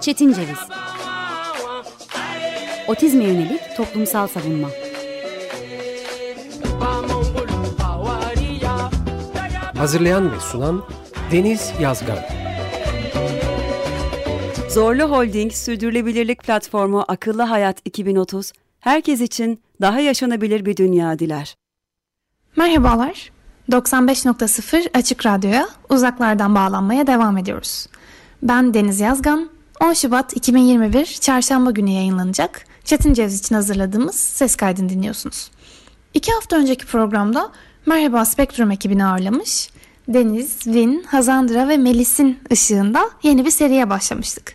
Çetin Ceviz. Otizme yönelik toplumsal savunma. Hazırlayan ve sunan Deniz Yazgan. Zorlu Holding Sürdürülebilirlik Platformu Akıllı Hayat 2030, herkes için daha yaşanabilir bir dünya diler. Merhabalar, 95.0 Açık Radyo'ya uzaklardan bağlanmaya devam ediyoruz. Ben Deniz Yazgan, 10 Şubat 2021 Çarşamba günü yayınlanacak Çetin Ceviz için hazırladığımız ses kaydını dinliyorsunuz. İki hafta önceki programda Merhaba Spektrum ekibini ağırlamış, Deniz, Vin, Hazandra ve Melis'in ışığında yeni bir seriye başlamıştık.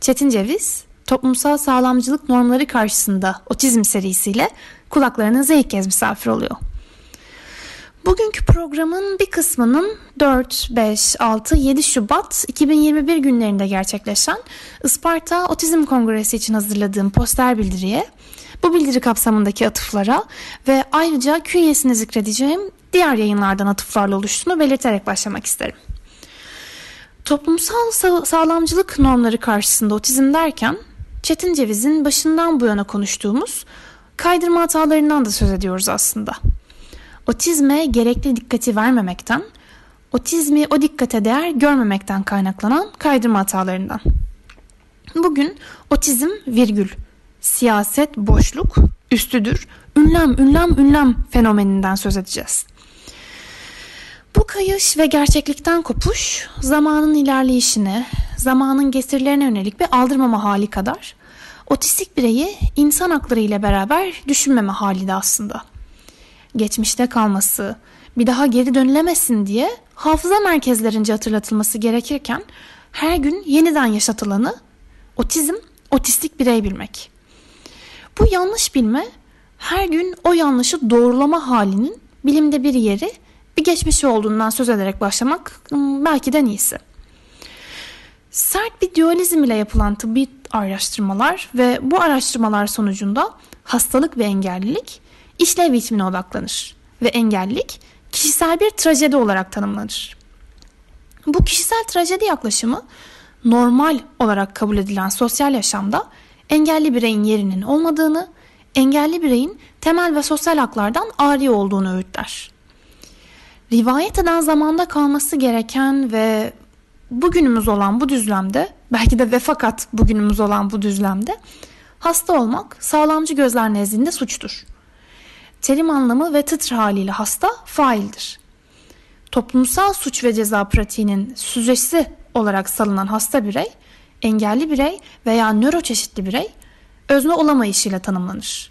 Çetin Ceviz, toplumsal sağlamcılık normları karşısında otizm serisiyle kulaklarınıza ilk kez misafir oluyor. Bugünkü programın bir kısmının 4, 5, 6, 7 Şubat 2021 günlerinde gerçekleşen Isparta Otizm Kongresi için hazırladığım poster bildiriye, bu bildiri kapsamındaki atıflara ve ayrıca künyesini zikredeceğim diğer yayınlardan atıflarla oluştuğunu belirterek başlamak isterim. Toplumsal sağ sağlamcılık normları karşısında otizm derken Çetin Ceviz'in başından bu yana konuştuğumuz kaydırma hatalarından da söz ediyoruz aslında. Otizme gerekli dikkati vermemekten, otizmi o dikkate değer görmemekten kaynaklanan kaydırma hatalarından. Bugün otizm virgül, siyaset boşluk, üstüdür, ünlem ünlem ünlem fenomeninden söz edeceğiz. Bu kayış ve gerçeklikten kopuş zamanın ilerleyişine, zamanın getirilerine yönelik bir aldırmama hali kadar otistik bireyi insan hakları ile beraber düşünmeme hali de aslında. Geçmişte kalması, bir daha geri dönülemesin diye hafıza merkezlerince hatırlatılması gerekirken her gün yeniden yaşatılanı otizm, otistik birey bilmek. Bu yanlış bilme her gün o yanlışı doğrulama halinin bilimde bir yeri bir geçmişi olduğundan söz ederek başlamak belki de iyisi. Sert bir dualizm ile yapılan tıbbi araştırmalar ve bu araştırmalar sonucunda hastalık ve engellilik işlev biçimine odaklanır ve engellilik kişisel bir trajedi olarak tanımlanır. Bu kişisel trajedi yaklaşımı normal olarak kabul edilen sosyal yaşamda engelli bireyin yerinin olmadığını, engelli bireyin temel ve sosyal haklardan ari olduğunu öğütler rivayet eden zamanda kalması gereken ve bugünümüz olan bu düzlemde belki de ve fakat bugünümüz olan bu düzlemde hasta olmak sağlamcı gözler nezdinde suçtur. Terim anlamı ve tıtır haliyle hasta faildir. Toplumsal suç ve ceza pratiğinin süzesi olarak salınan hasta birey, engelli birey veya nöroçeşitli birey özne olamayışıyla tanımlanır.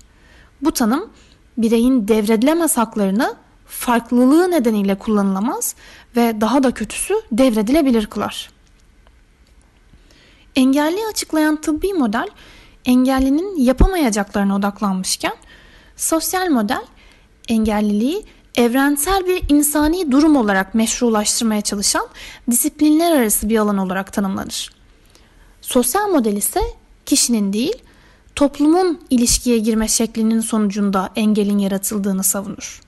Bu tanım bireyin devredilemez haklarını farklılığı nedeniyle kullanılamaz ve daha da kötüsü devredilebilir kılar. Engelliyi açıklayan tıbbi model engellinin yapamayacaklarına odaklanmışken sosyal model engelliliği evrensel bir insani durum olarak meşrulaştırmaya çalışan disiplinler arası bir alan olarak tanımlanır. Sosyal model ise kişinin değil, toplumun ilişkiye girme şeklinin sonucunda engelin yaratıldığını savunur.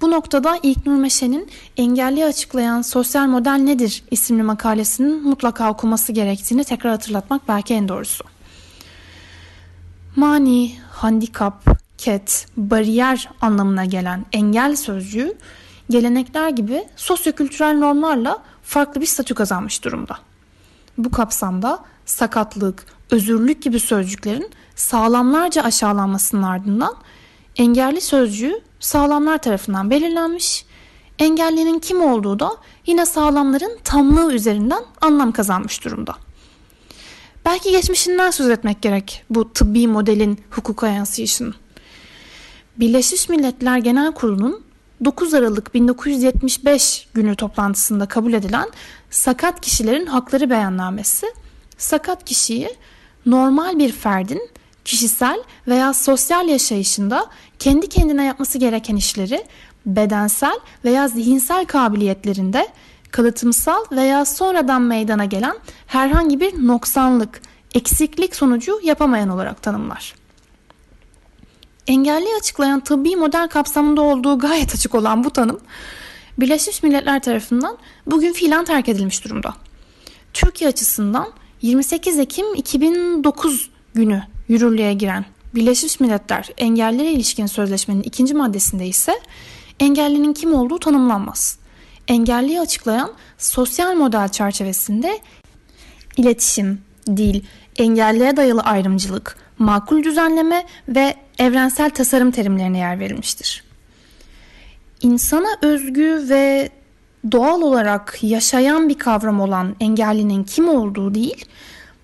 Bu noktada İlknur Meşe'nin Engelli Açıklayan Sosyal Model Nedir isimli makalesinin mutlaka okuması gerektiğini tekrar hatırlatmak belki en doğrusu. Mani, handikap, ket, bariyer anlamına gelen engel sözcüğü gelenekler gibi sosyokültürel normlarla farklı bir statü kazanmış durumda. Bu kapsamda sakatlık, özürlük gibi sözcüklerin sağlamlarca aşağılanmasının ardından engelli sözcüğü sağlamlar tarafından belirlenmiş. Engellinin kim olduğu da yine sağlamların tamlığı üzerinden anlam kazanmış durumda. Belki geçmişinden söz etmek gerek bu tıbbi modelin hukuka yansıyışının. Birleşmiş Milletler Genel Kurulu'nun 9 Aralık 1975 günü toplantısında kabul edilen sakat kişilerin hakları beyannamesi, sakat kişiyi normal bir ferdin kişisel veya sosyal yaşayışında kendi kendine yapması gereken işleri bedensel veya zihinsel kabiliyetlerinde kalıtımsal veya sonradan meydana gelen herhangi bir noksanlık, eksiklik sonucu yapamayan olarak tanımlar. Engelli açıklayan tıbbi model kapsamında olduğu gayet açık olan bu tanım Birleşmiş Milletler tarafından bugün fiilen terk edilmiş durumda. Türkiye açısından 28 Ekim 2009 günü yürürlüğe giren Birleşmiş Milletler Engellilere ilişkin sözleşmenin ikinci maddesinde ise engellinin kim olduğu tanımlanmaz. Engelliyi açıklayan sosyal model çerçevesinde iletişim, dil, engelliye dayalı ayrımcılık, makul düzenleme ve evrensel tasarım terimlerine yer verilmiştir. İnsana özgü ve doğal olarak yaşayan bir kavram olan engellinin kim olduğu değil,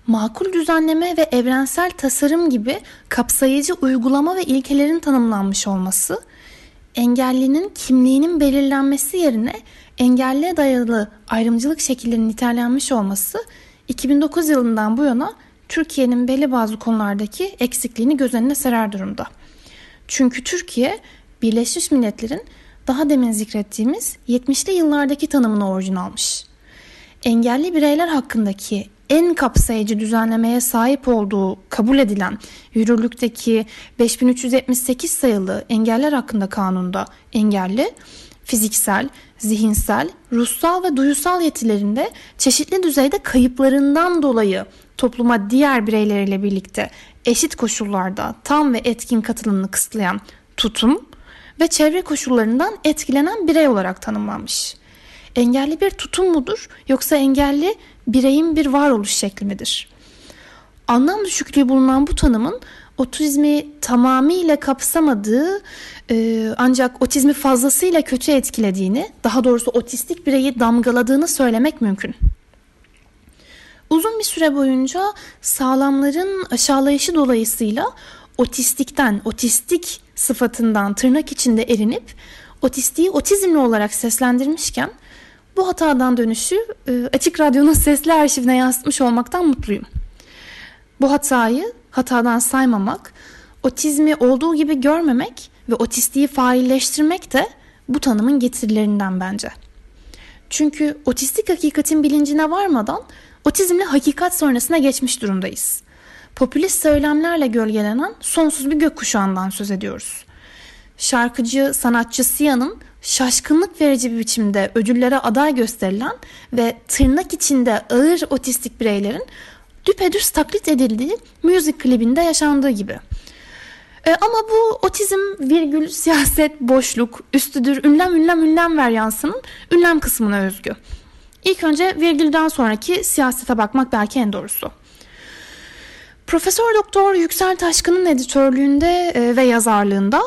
makul düzenleme ve evrensel tasarım gibi kapsayıcı uygulama ve ilkelerin tanımlanmış olması, engellinin kimliğinin belirlenmesi yerine engelliye dayalı ayrımcılık şekillerinin nitelenmiş olması 2009 yılından bu yana Türkiye'nin belli bazı konulardaki eksikliğini göz önüne serer durumda. Çünkü Türkiye Birleşmiş Milletler'in daha demin zikrettiğimiz 70'li yıllardaki tanımını orijin almış. Engelli bireyler hakkındaki en kapsayıcı düzenlemeye sahip olduğu kabul edilen yürürlükteki 5378 sayılı engeller hakkında kanunda engelli fiziksel, zihinsel, ruhsal ve duyusal yetilerinde çeşitli düzeyde kayıplarından dolayı topluma diğer bireyleriyle birlikte eşit koşullarda tam ve etkin katılımını kısıtlayan tutum ve çevre koşullarından etkilenen birey olarak tanımlanmış. Engelli bir tutum mudur yoksa engelli bireyin bir varoluş şekli midir? Anlam düşüklüğü bulunan bu tanımın otizmi tamamıyla kapsamadığı e, ancak otizmi fazlasıyla kötü etkilediğini, daha doğrusu otistik bireyi damgaladığını söylemek mümkün. Uzun bir süre boyunca sağlamların aşağılayışı dolayısıyla otistikten, otistik sıfatından tırnak içinde erinip otistiği otizmli olarak seslendirmişken bu hatadan dönüşü e, Açık Radyo'nun sesli arşivine yansıtmış olmaktan mutluyum. Bu hatayı hatadan saymamak, otizmi olduğu gibi görmemek ve otistiği failleştirmek de bu tanımın getirilerinden bence. Çünkü otistik hakikatin bilincine varmadan otizmle hakikat sonrasına geçmiş durumdayız. Popülist söylemlerle gölgelenen sonsuz bir gökkuşağından söz ediyoruz. Şarkıcı, sanatçı Sia'nın şaşkınlık verici bir biçimde ödüllere aday gösterilen ve tırnak içinde ağır otistik bireylerin düpedüz taklit edildiği müzik klibinde yaşandığı gibi. E, ama bu otizm virgül siyaset boşluk üstüdür ünlem ünlem ünlem varyansının ünlem kısmına özgü. İlk önce virgülden sonraki siyasete bakmak belki en doğrusu. Profesör Doktor Yüksel Taşkın'ın editörlüğünde e, ve yazarlığında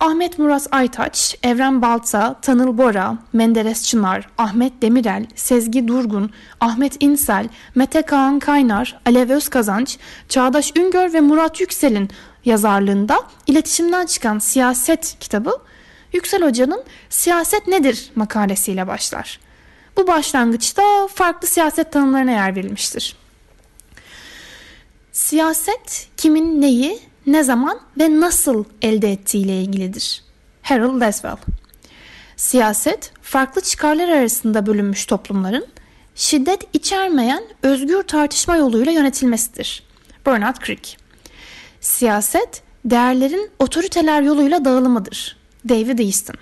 Ahmet Murat Aytaç, Evren Balta, Tanıl Bora, Menderes Çınar, Ahmet Demirel, Sezgi Durgun, Ahmet İnsel, Mete Kaan Kaynar, Alev Özkazanç, Çağdaş Üngör ve Murat Yüksel'in yazarlığında iletişimden çıkan Siyaset kitabı Yüksel Hoca'nın Siyaset Nedir makalesiyle başlar. Bu başlangıçta farklı siyaset tanımlarına yer verilmiştir. Siyaset kimin neyi, ne zaman ve nasıl elde ettiğiyle ilgilidir. Harold Laswell Siyaset, farklı çıkarlar arasında bölünmüş toplumların şiddet içermeyen özgür tartışma yoluyla yönetilmesidir. Bernard Crick Siyaset, değerlerin otoriteler yoluyla dağılımıdır. David Easton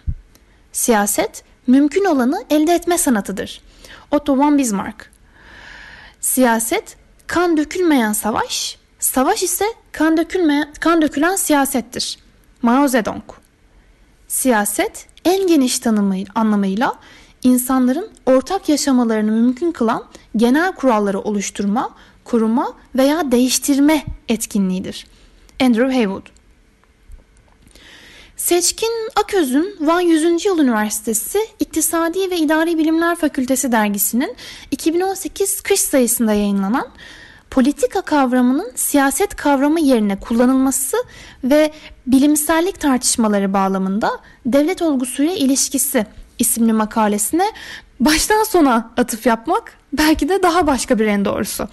Siyaset, mümkün olanı elde etme sanatıdır. Otto von Bismarck Siyaset, kan dökülmeyen savaş, savaş ise kan, dökülmeyen, kan dökülen siyasettir. Mao Zedong Siyaset, en geniş tanımı anlamıyla insanların ortak yaşamalarını mümkün kılan genel kuralları oluşturma, koruma veya değiştirme etkinliğidir. Andrew Haywood Seçkin Aköz'ün Van 100. Yıl Üniversitesi İktisadi ve İdari Bilimler Fakültesi dergisinin 2018 kış sayısında yayınlanan politika kavramının siyaset kavramı yerine kullanılması ve bilimsellik tartışmaları bağlamında devlet olgusuyla ilişkisi isimli makalesine baştan sona atıf yapmak belki de daha başka bir en doğrusu.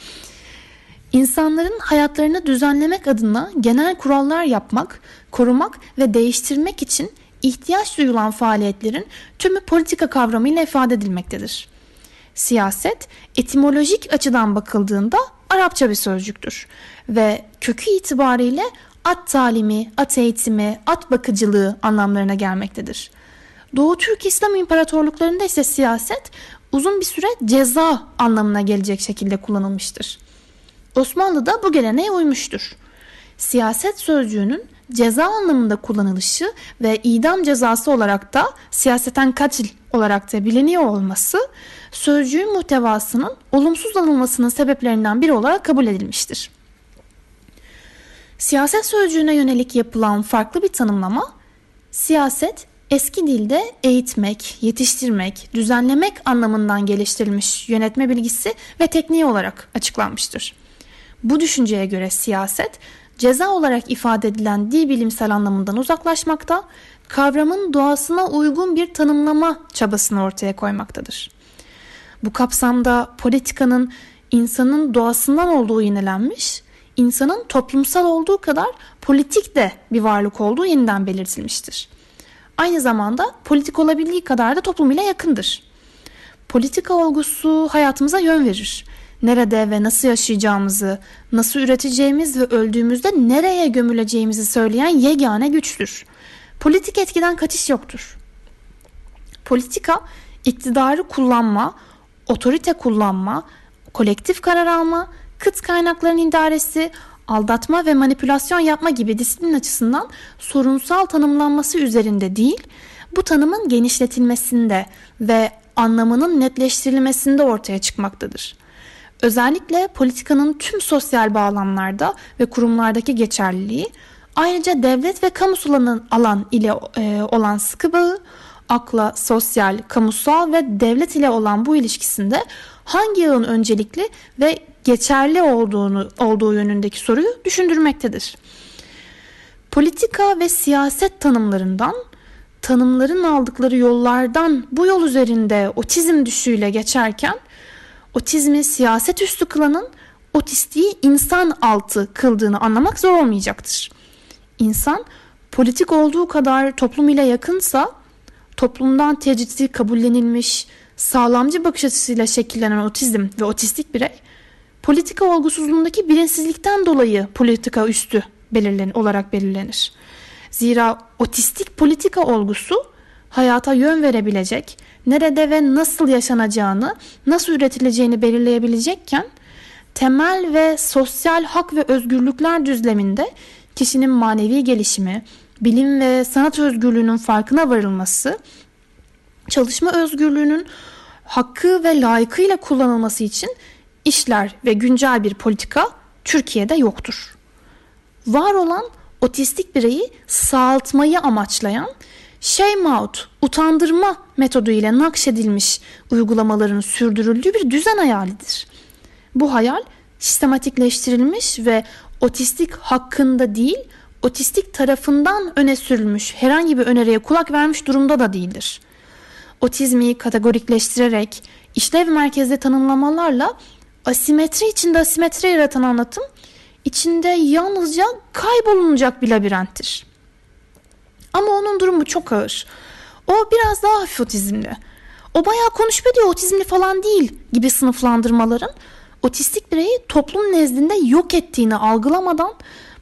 İnsanların hayatlarını düzenlemek adına genel kurallar yapmak, korumak ve değiştirmek için ihtiyaç duyulan faaliyetlerin tümü politika kavramıyla ifade edilmektedir. Siyaset etimolojik açıdan bakıldığında Arapça bir sözcüktür ve kökü itibariyle at talimi, at eğitimi, at bakıcılığı anlamlarına gelmektedir. Doğu Türk İslam İmparatorluklarında ise siyaset uzun bir süre ceza anlamına gelecek şekilde kullanılmıştır. Osmanlı'da bu geleneğe uymuştur. Siyaset sözcüğünün ceza anlamında kullanılışı ve idam cezası olarak da siyaseten katil olarak da biliniyor olması sözcüğün muhtevasının olumsuz alınmasının sebeplerinden biri olarak kabul edilmiştir. Siyaset sözcüğüne yönelik yapılan farklı bir tanımlama, siyaset eski dilde eğitmek, yetiştirmek, düzenlemek anlamından geliştirilmiş yönetme bilgisi ve tekniği olarak açıklanmıştır. Bu düşünceye göre siyaset, ceza olarak ifade edilen dil bilimsel anlamından uzaklaşmakta, kavramın doğasına uygun bir tanımlama çabasını ortaya koymaktadır. Bu kapsamda politikanın insanın doğasından olduğu yenilenmiş, insanın toplumsal olduğu kadar politik de bir varlık olduğu yeniden belirtilmiştir. Aynı zamanda politik olabildiği kadar da toplum ile yakındır. Politika olgusu hayatımıza yön verir. Nerede ve nasıl yaşayacağımızı, nasıl üreteceğimiz ve öldüğümüzde nereye gömüleceğimizi söyleyen yegane güçtür. Politik etkiden kaçış yoktur. Politika iktidarı kullanma, otorite kullanma, kolektif karar alma, kıt kaynakların idaresi, aldatma ve manipülasyon yapma gibi disiplin açısından sorunsal tanımlanması üzerinde değil, bu tanımın genişletilmesinde ve anlamının netleştirilmesinde ortaya çıkmaktadır. Özellikle politikanın tüm sosyal bağlamlarda ve kurumlardaki geçerliliği, ayrıca devlet ve kamusal alan ile e, olan sıkı bağı, akla, sosyal, kamusal ve devlet ile olan bu ilişkisinde hangi yağın öncelikli ve geçerli olduğunu olduğu yönündeki soruyu düşündürmektedir. Politika ve siyaset tanımlarından tanımların aldıkları yollardan bu yol üzerinde otizm düşüğüyle geçerken otizmi siyaset üstü kılanın otistiği insan altı kıldığını anlamak zor olmayacaktır. İnsan politik olduğu kadar toplum ile yakınsa toplumdan tecridi kabullenilmiş sağlamcı bakış açısıyla şekillenen otizm ve otistik birey politika olgusuzluğundaki bilinçsizlikten dolayı politika üstü belirlen olarak belirlenir. Zira otistik politika olgusu hayata yön verebilecek, nerede ve nasıl yaşanacağını, nasıl üretileceğini belirleyebilecekken temel ve sosyal hak ve özgürlükler düzleminde kişinin manevi gelişimi, bilim ve sanat özgürlüğünün farkına varılması, çalışma özgürlüğünün hakkı ve layıkıyla kullanılması için işler ve güncel bir politika Türkiye'de yoktur. Var olan otistik bireyi sağaltmayı amaçlayan shame out, utandırma metodu ile nakşedilmiş uygulamaların sürdürüldüğü bir düzen hayalidir. Bu hayal sistematikleştirilmiş ve otistik hakkında değil, otistik tarafından öne sürülmüş herhangi bir öneriye kulak vermiş durumda da değildir. Otizmi kategorikleştirerek işlev merkezli tanımlamalarla asimetri içinde asimetri yaratan anlatım içinde yalnızca kaybolunacak bir labirenttir. Ama onun durumu çok ağır. O biraz daha hafif otizmli. O bayağı konuşma diyor otizmli falan değil gibi sınıflandırmaların otistik bireyi toplum nezdinde yok ettiğini algılamadan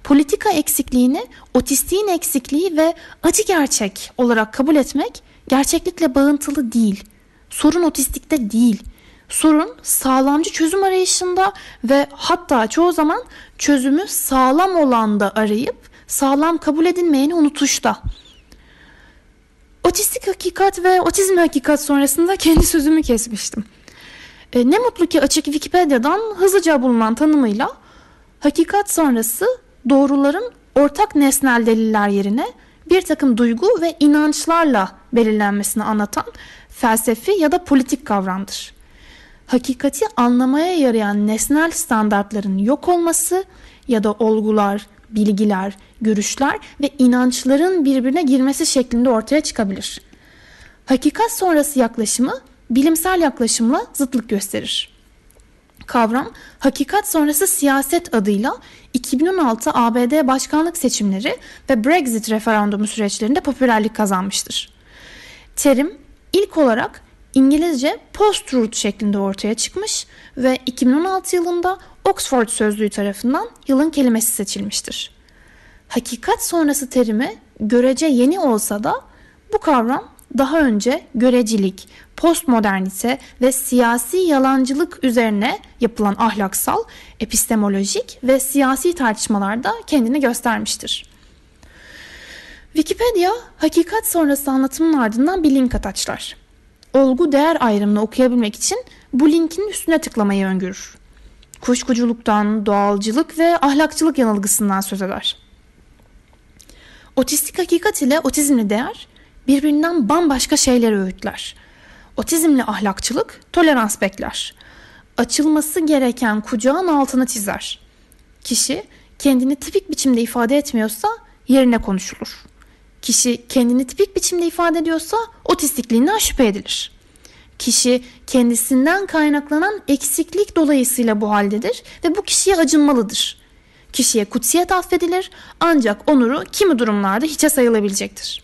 politika eksikliğini otistiğin eksikliği ve acı gerçek olarak kabul etmek gerçeklikle bağıntılı değil. Sorun otistikte değil. Sorun sağlamcı çözüm arayışında ve hatta çoğu zaman çözümü sağlam olanda arayıp sağlam kabul edilmeyeni unutuşta. Otistik hakikat ve otizm hakikat sonrasında kendi sözümü kesmiştim. E, ne mutlu ki açık Wikipedia'dan hızlıca bulunan tanımıyla hakikat sonrası doğruların ortak nesnel deliller yerine bir takım duygu ve inançlarla belirlenmesini anlatan felsefi ya da politik kavramdır. Hakikati anlamaya yarayan nesnel standartların yok olması ya da olgular, bilgiler, görüşler ve inançların birbirine girmesi şeklinde ortaya çıkabilir. Hakikat sonrası yaklaşımı bilimsel yaklaşımla zıtlık gösterir. Kavram hakikat sonrası siyaset adıyla 2016 ABD başkanlık seçimleri ve Brexit referandumu süreçlerinde popülerlik kazanmıştır. Terim ilk olarak İngilizce post-truth şeklinde ortaya çıkmış ve 2016 yılında Oxford Sözlüğü tarafından yılın kelimesi seçilmiştir. Hakikat sonrası terimi görece yeni olsa da bu kavram daha önce görecilik, postmodernite ve siyasi yalancılık üzerine yapılan ahlaksal, epistemolojik ve siyasi tartışmalarda kendini göstermiştir. Wikipedia hakikat sonrası anlatımın ardından bir link ataçlar. Olgu değer ayrımını okuyabilmek için bu linkin üstüne tıklamayı öngörür. Kuşkuculuktan, doğalcılık ve ahlakçılık yanılgısından söz eder. Otistik hakikat ile otizmli değer birbirinden bambaşka şeyleri öğütler. Otizmli ahlakçılık tolerans bekler. Açılması gereken kucağın altını çizer. Kişi kendini tipik biçimde ifade etmiyorsa yerine konuşulur. Kişi kendini tipik biçimde ifade ediyorsa otistikliğinden şüphe edilir. Kişi kendisinden kaynaklanan eksiklik dolayısıyla bu haldedir ve bu kişiye acınmalıdır. Kişiye kutsiyet affedilir ancak onuru kimi durumlarda hiçe sayılabilecektir.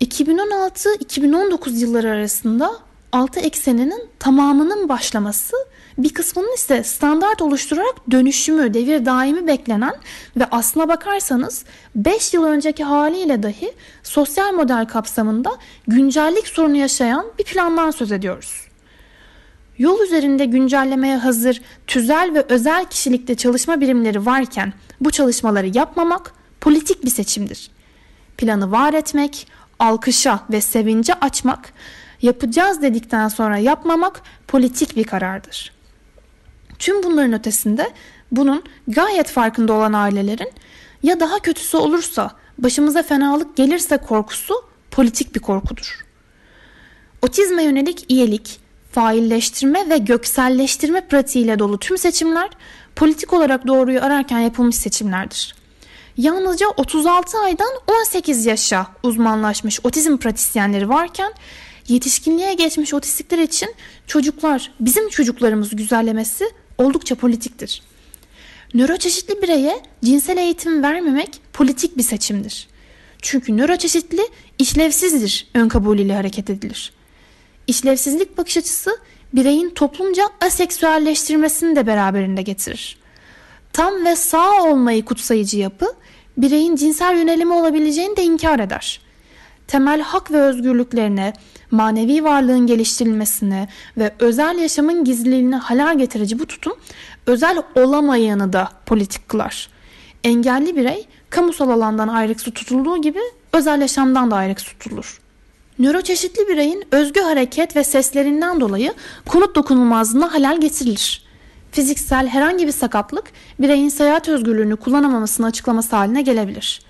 2016-2019 yılları arasında altı ekseninin tamamının başlaması bir kısmının ise standart oluşturarak dönüşümü, devir daimi beklenen ve aslına bakarsanız 5 yıl önceki haliyle dahi sosyal model kapsamında güncellik sorunu yaşayan bir plandan söz ediyoruz. Yol üzerinde güncellemeye hazır tüzel ve özel kişilikte çalışma birimleri varken bu çalışmaları yapmamak politik bir seçimdir. Planı var etmek, alkışa ve sevince açmak, yapacağız dedikten sonra yapmamak politik bir karardır. Tüm bunların ötesinde bunun gayet farkında olan ailelerin ya daha kötüsü olursa başımıza fenalık gelirse korkusu politik bir korkudur. Otizme yönelik iyilik, failleştirme ve gökselleştirme pratiğiyle dolu tüm seçimler politik olarak doğruyu ararken yapılmış seçimlerdir. Yalnızca 36 aydan 18 yaşa uzmanlaşmış otizm pratisyenleri varken yetişkinliğe geçmiş otistikler için çocuklar bizim çocuklarımızı güzellemesi oldukça politiktir. Nöroçeşitli bireye cinsel eğitim vermemek politik bir seçimdir. Çünkü nöroçeşitli işlevsizdir ön kabulüyle hareket edilir. İşlevsizlik bakış açısı bireyin toplumca aseksüelleştirmesini de beraberinde getirir. Tam ve sağ olmayı kutsayıcı yapı bireyin cinsel yönelimi olabileceğini de inkar eder. Temel hak ve özgürlüklerine, manevi varlığın geliştirilmesine ve özel yaşamın gizliliğine halal getirici bu tutum özel olamayanı da politik kılar. Engelli birey kamusal alandan ayrıksı tutulduğu gibi özel yaşamdan da ayrıksı tutulur. Nöroçeşitli bireyin özgü hareket ve seslerinden dolayı konut dokunulmazlığına halal getirilir. Fiziksel herhangi bir sakatlık bireyin seyahat özgürlüğünü kullanamamasını açıklaması haline gelebilir.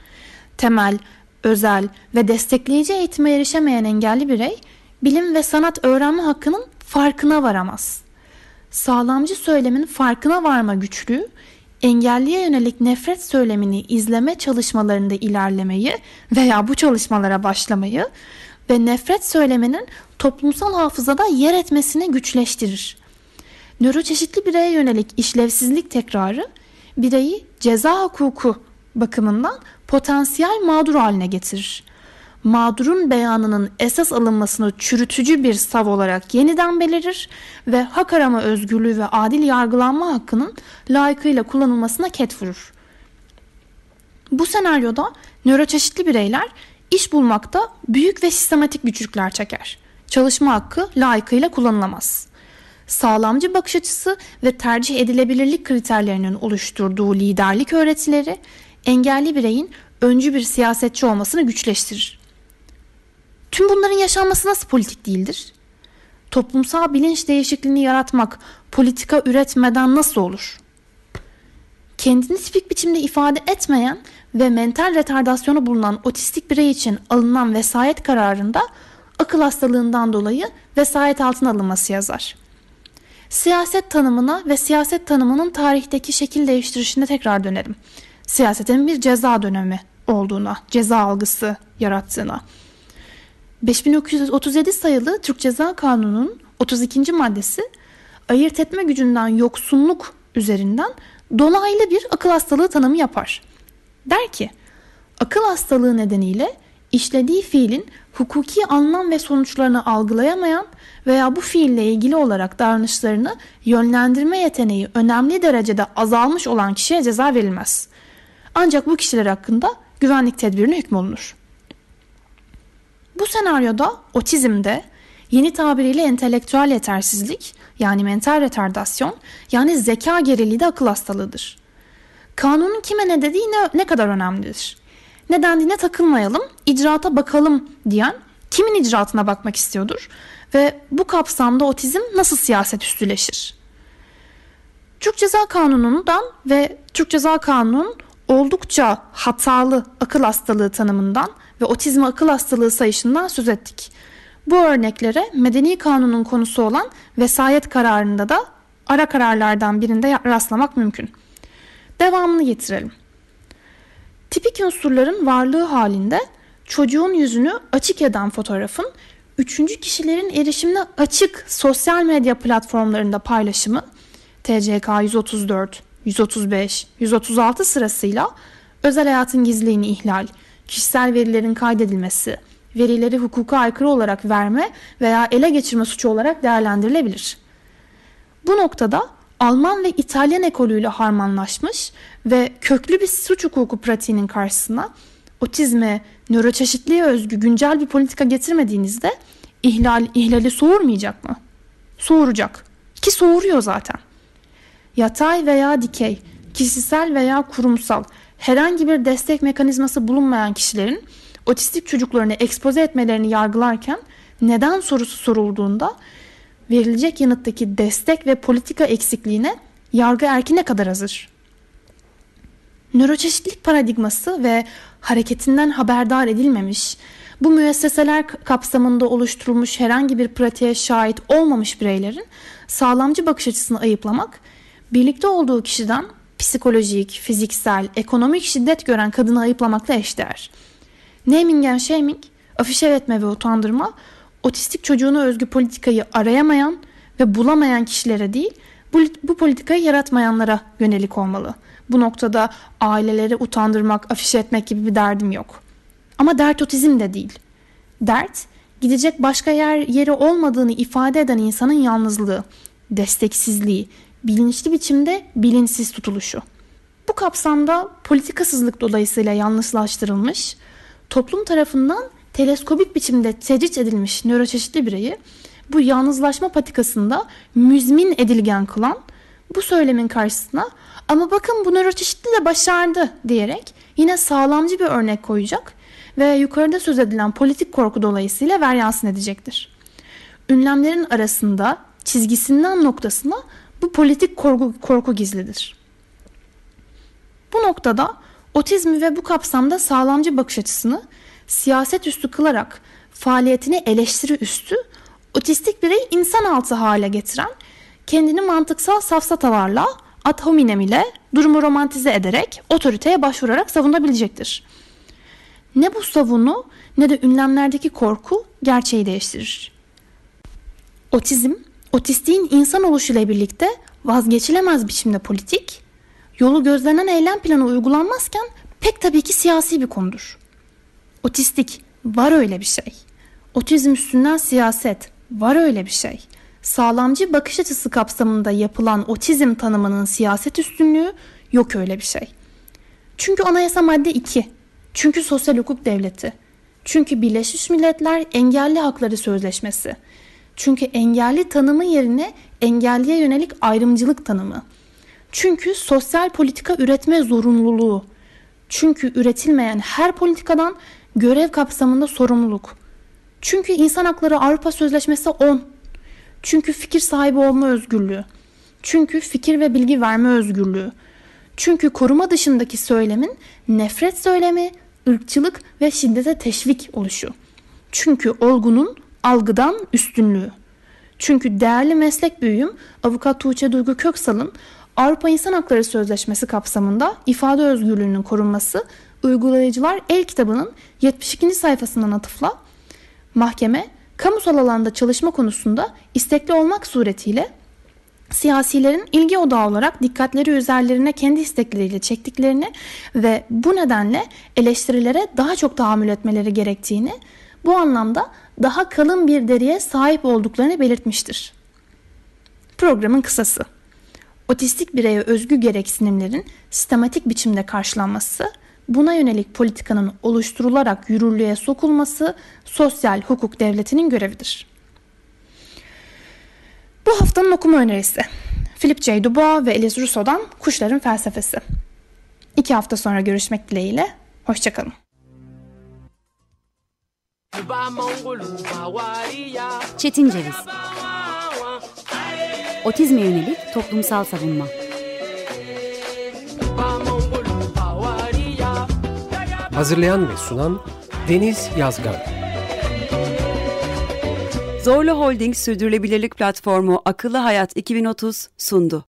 Temel, özel ve destekleyici eğitime erişemeyen engelli birey bilim ve sanat öğrenme hakkının farkına varamaz. Sağlamcı söylemin farkına varma güçlüğü engelliye yönelik nefret söylemini izleme çalışmalarında ilerlemeyi veya bu çalışmalara başlamayı ve nefret söyleminin toplumsal hafızada yer etmesini güçleştirir. Nöroçeşitli bireye yönelik işlevsizlik tekrarı bireyi ceza hukuku bakımından potansiyel mağdur haline getirir. Mağdurun beyanının esas alınmasını çürütücü bir sav olarak yeniden belirir ve hak arama özgürlüğü ve adil yargılanma hakkının layıkıyla kullanılmasına ket vurur. Bu senaryoda nöroçeşitli bireyler iş bulmakta büyük ve sistematik güçlükler çeker. Çalışma hakkı layıkıyla kullanılamaz. Sağlamcı bakış açısı ve tercih edilebilirlik kriterlerinin oluşturduğu liderlik öğretileri engelli bireyin öncü bir siyasetçi olmasını güçleştirir. Tüm bunların yaşanması nasıl politik değildir? Toplumsal bilinç değişikliğini yaratmak politika üretmeden nasıl olur? Kendini tipik biçimde ifade etmeyen ve mental retardasyonu bulunan otistik birey için alınan vesayet kararında akıl hastalığından dolayı vesayet altına alınması yazar. Siyaset tanımına ve siyaset tanımının tarihteki şekil değiştirişine tekrar dönelim. Siyasetin bir ceza dönemi olduğuna, ceza algısı yarattığına. 5937 sayılı Türk Ceza Kanunu'nun 32. maddesi ayırt etme gücünden yoksunluk üzerinden dolaylı bir akıl hastalığı tanımı yapar. Der ki, akıl hastalığı nedeniyle işlediği fiilin hukuki anlam ve sonuçlarını algılayamayan veya bu fiille ilgili olarak davranışlarını yönlendirme yeteneği önemli derecede azalmış olan kişiye ceza verilmez. Ancak bu kişiler hakkında güvenlik tedbirine hükmolunur. Bu senaryoda otizmde yeni tabiriyle entelektüel yetersizlik yani mental retardasyon yani zeka geriliği de akıl hastalığıdır. Kanunun kime ne dediği ne, ne kadar önemlidir. Ne dendiğine takılmayalım, icraata bakalım diyen kimin icraatına bakmak istiyordur ve bu kapsamda otizm nasıl siyaset üstüleşir? Türk Ceza Kanunu'ndan ve Türk Ceza Kanunu'nun oldukça hatalı akıl hastalığı tanımından ve otizm akıl hastalığı sayışından söz ettik. Bu örneklere medeni kanunun konusu olan vesayet kararında da ara kararlardan birinde rastlamak mümkün. Devamını getirelim. Tipik unsurların varlığı halinde çocuğun yüzünü açık eden fotoğrafın üçüncü kişilerin erişimine açık sosyal medya platformlarında paylaşımı TCK 134, 135, 136 sırasıyla özel hayatın gizliliğini ihlal, kişisel verilerin kaydedilmesi, verileri hukuka aykırı olarak verme veya ele geçirme suçu olarak değerlendirilebilir. Bu noktada Alman ve İtalyan ekolüyle harmanlaşmış ve köklü bir suç hukuku pratiğinin karşısına otizme, nöroçeşitliğe özgü güncel bir politika getirmediğinizde ihlal ihlali soğurmayacak mı? Soğuracak. Ki soğuruyor zaten. Yatay veya dikey, kişisel veya kurumsal herhangi bir destek mekanizması bulunmayan kişilerin otistik çocuklarını ekspoze etmelerini yargılarken neden sorusu sorulduğunda verilecek yanıttaki destek ve politika eksikliğine yargı erki ne kadar hazır? Nöroçeşitlilik paradigması ve hareketinden haberdar edilmemiş, bu müesseseler kapsamında oluşturulmuş herhangi bir pratiğe şahit olmamış bireylerin sağlamcı bakış açısını ayıplamak, birlikte olduğu kişiden psikolojik, fiziksel, ekonomik şiddet gören kadını ayıplamakla eşdeğer. Naming and shaming, afişe etme ve utandırma, otistik çocuğuna özgü politikayı arayamayan ve bulamayan kişilere değil, bu, bu politikayı yaratmayanlara yönelik olmalı. Bu noktada aileleri utandırmak, afişe etmek gibi bir derdim yok. Ama dert otizm de değil. Dert, gidecek başka yer yeri olmadığını ifade eden insanın yalnızlığı, desteksizliği, bilinçli biçimde bilinçsiz tutuluşu. Bu kapsamda politikasızlık dolayısıyla yanlışlaştırılmış, toplum tarafından teleskobik biçimde tecrit edilmiş nöroçeşitli bireyi bu yalnızlaşma patikasında müzmin edilgen kılan bu söylemin karşısına ama bakın bu nöroçeşitli de başardı diyerek yine sağlamcı bir örnek koyacak ve yukarıda söz edilen politik korku dolayısıyla veryansın edecektir. Ünlemlerin arasında çizgisinden noktasına bu politik korku, korku gizlidir. Bu noktada otizmi ve bu kapsamda sağlamcı bakış açısını siyaset üstü kılarak faaliyetini eleştiri üstü, otistik birey insan altı hale getiren, kendini mantıksal safsatalarla, ad hominem ile durumu romantize ederek otoriteye başvurarak savunabilecektir. Ne bu savunu ne de ünlemlerdeki korku gerçeği değiştirir. Otizm, otistiğin insan oluşuyla birlikte vazgeçilemez biçimde politik, yolu gözlenen eylem planı uygulanmazken pek tabii ki siyasi bir konudur. Otistik var öyle bir şey. Otizm üstünden siyaset var öyle bir şey. Sağlamcı bakış açısı kapsamında yapılan otizm tanımının siyaset üstünlüğü yok öyle bir şey. Çünkü anayasa madde 2. Çünkü sosyal hukuk devleti. Çünkü Birleşmiş Milletler Engelli Hakları Sözleşmesi. Çünkü engelli tanımı yerine engelliye yönelik ayrımcılık tanımı. Çünkü sosyal politika üretme zorunluluğu. Çünkü üretilmeyen her politikadan görev kapsamında sorumluluk. Çünkü İnsan Hakları Avrupa Sözleşmesi 10. Çünkü fikir sahibi olma özgürlüğü. Çünkü fikir ve bilgi verme özgürlüğü. Çünkü koruma dışındaki söylemin nefret söylemi, ırkçılık ve şiddete teşvik oluşu. Çünkü olgunun algıdan üstünlüğü. Çünkü değerli meslek büyüğüm avukat Tuğçe Duygu Köksal'ın Avrupa İnsan Hakları Sözleşmesi kapsamında ifade özgürlüğünün korunması Uygulayıcılar El kitabının 72. sayfasından atıfla mahkeme kamusal alanda çalışma konusunda istekli olmak suretiyle siyasilerin ilgi odağı olarak dikkatleri üzerlerine kendi istekleriyle çektiklerini ve bu nedenle eleştirilere daha çok tahammül etmeleri gerektiğini, bu anlamda daha kalın bir deriye sahip olduklarını belirtmiştir. Programın kısası. Otistik bireye özgü gereksinimlerin sistematik biçimde karşılanması, buna yönelik politikanın oluşturularak yürürlüğe sokulması sosyal hukuk devletinin görevidir. Bu haftanın okuma önerisi. Philip J. Dubois ve Elis Rousseau'dan Kuşların Felsefesi. İki hafta sonra görüşmek dileğiyle. Hoşçakalın. Çetin Ceviz Otizme yönelik toplumsal savunma Hazırlayan ve sunan Deniz Yazgan. Zorlu Holding Sürdürülebilirlik Platformu Akıllı Hayat 2030 sundu.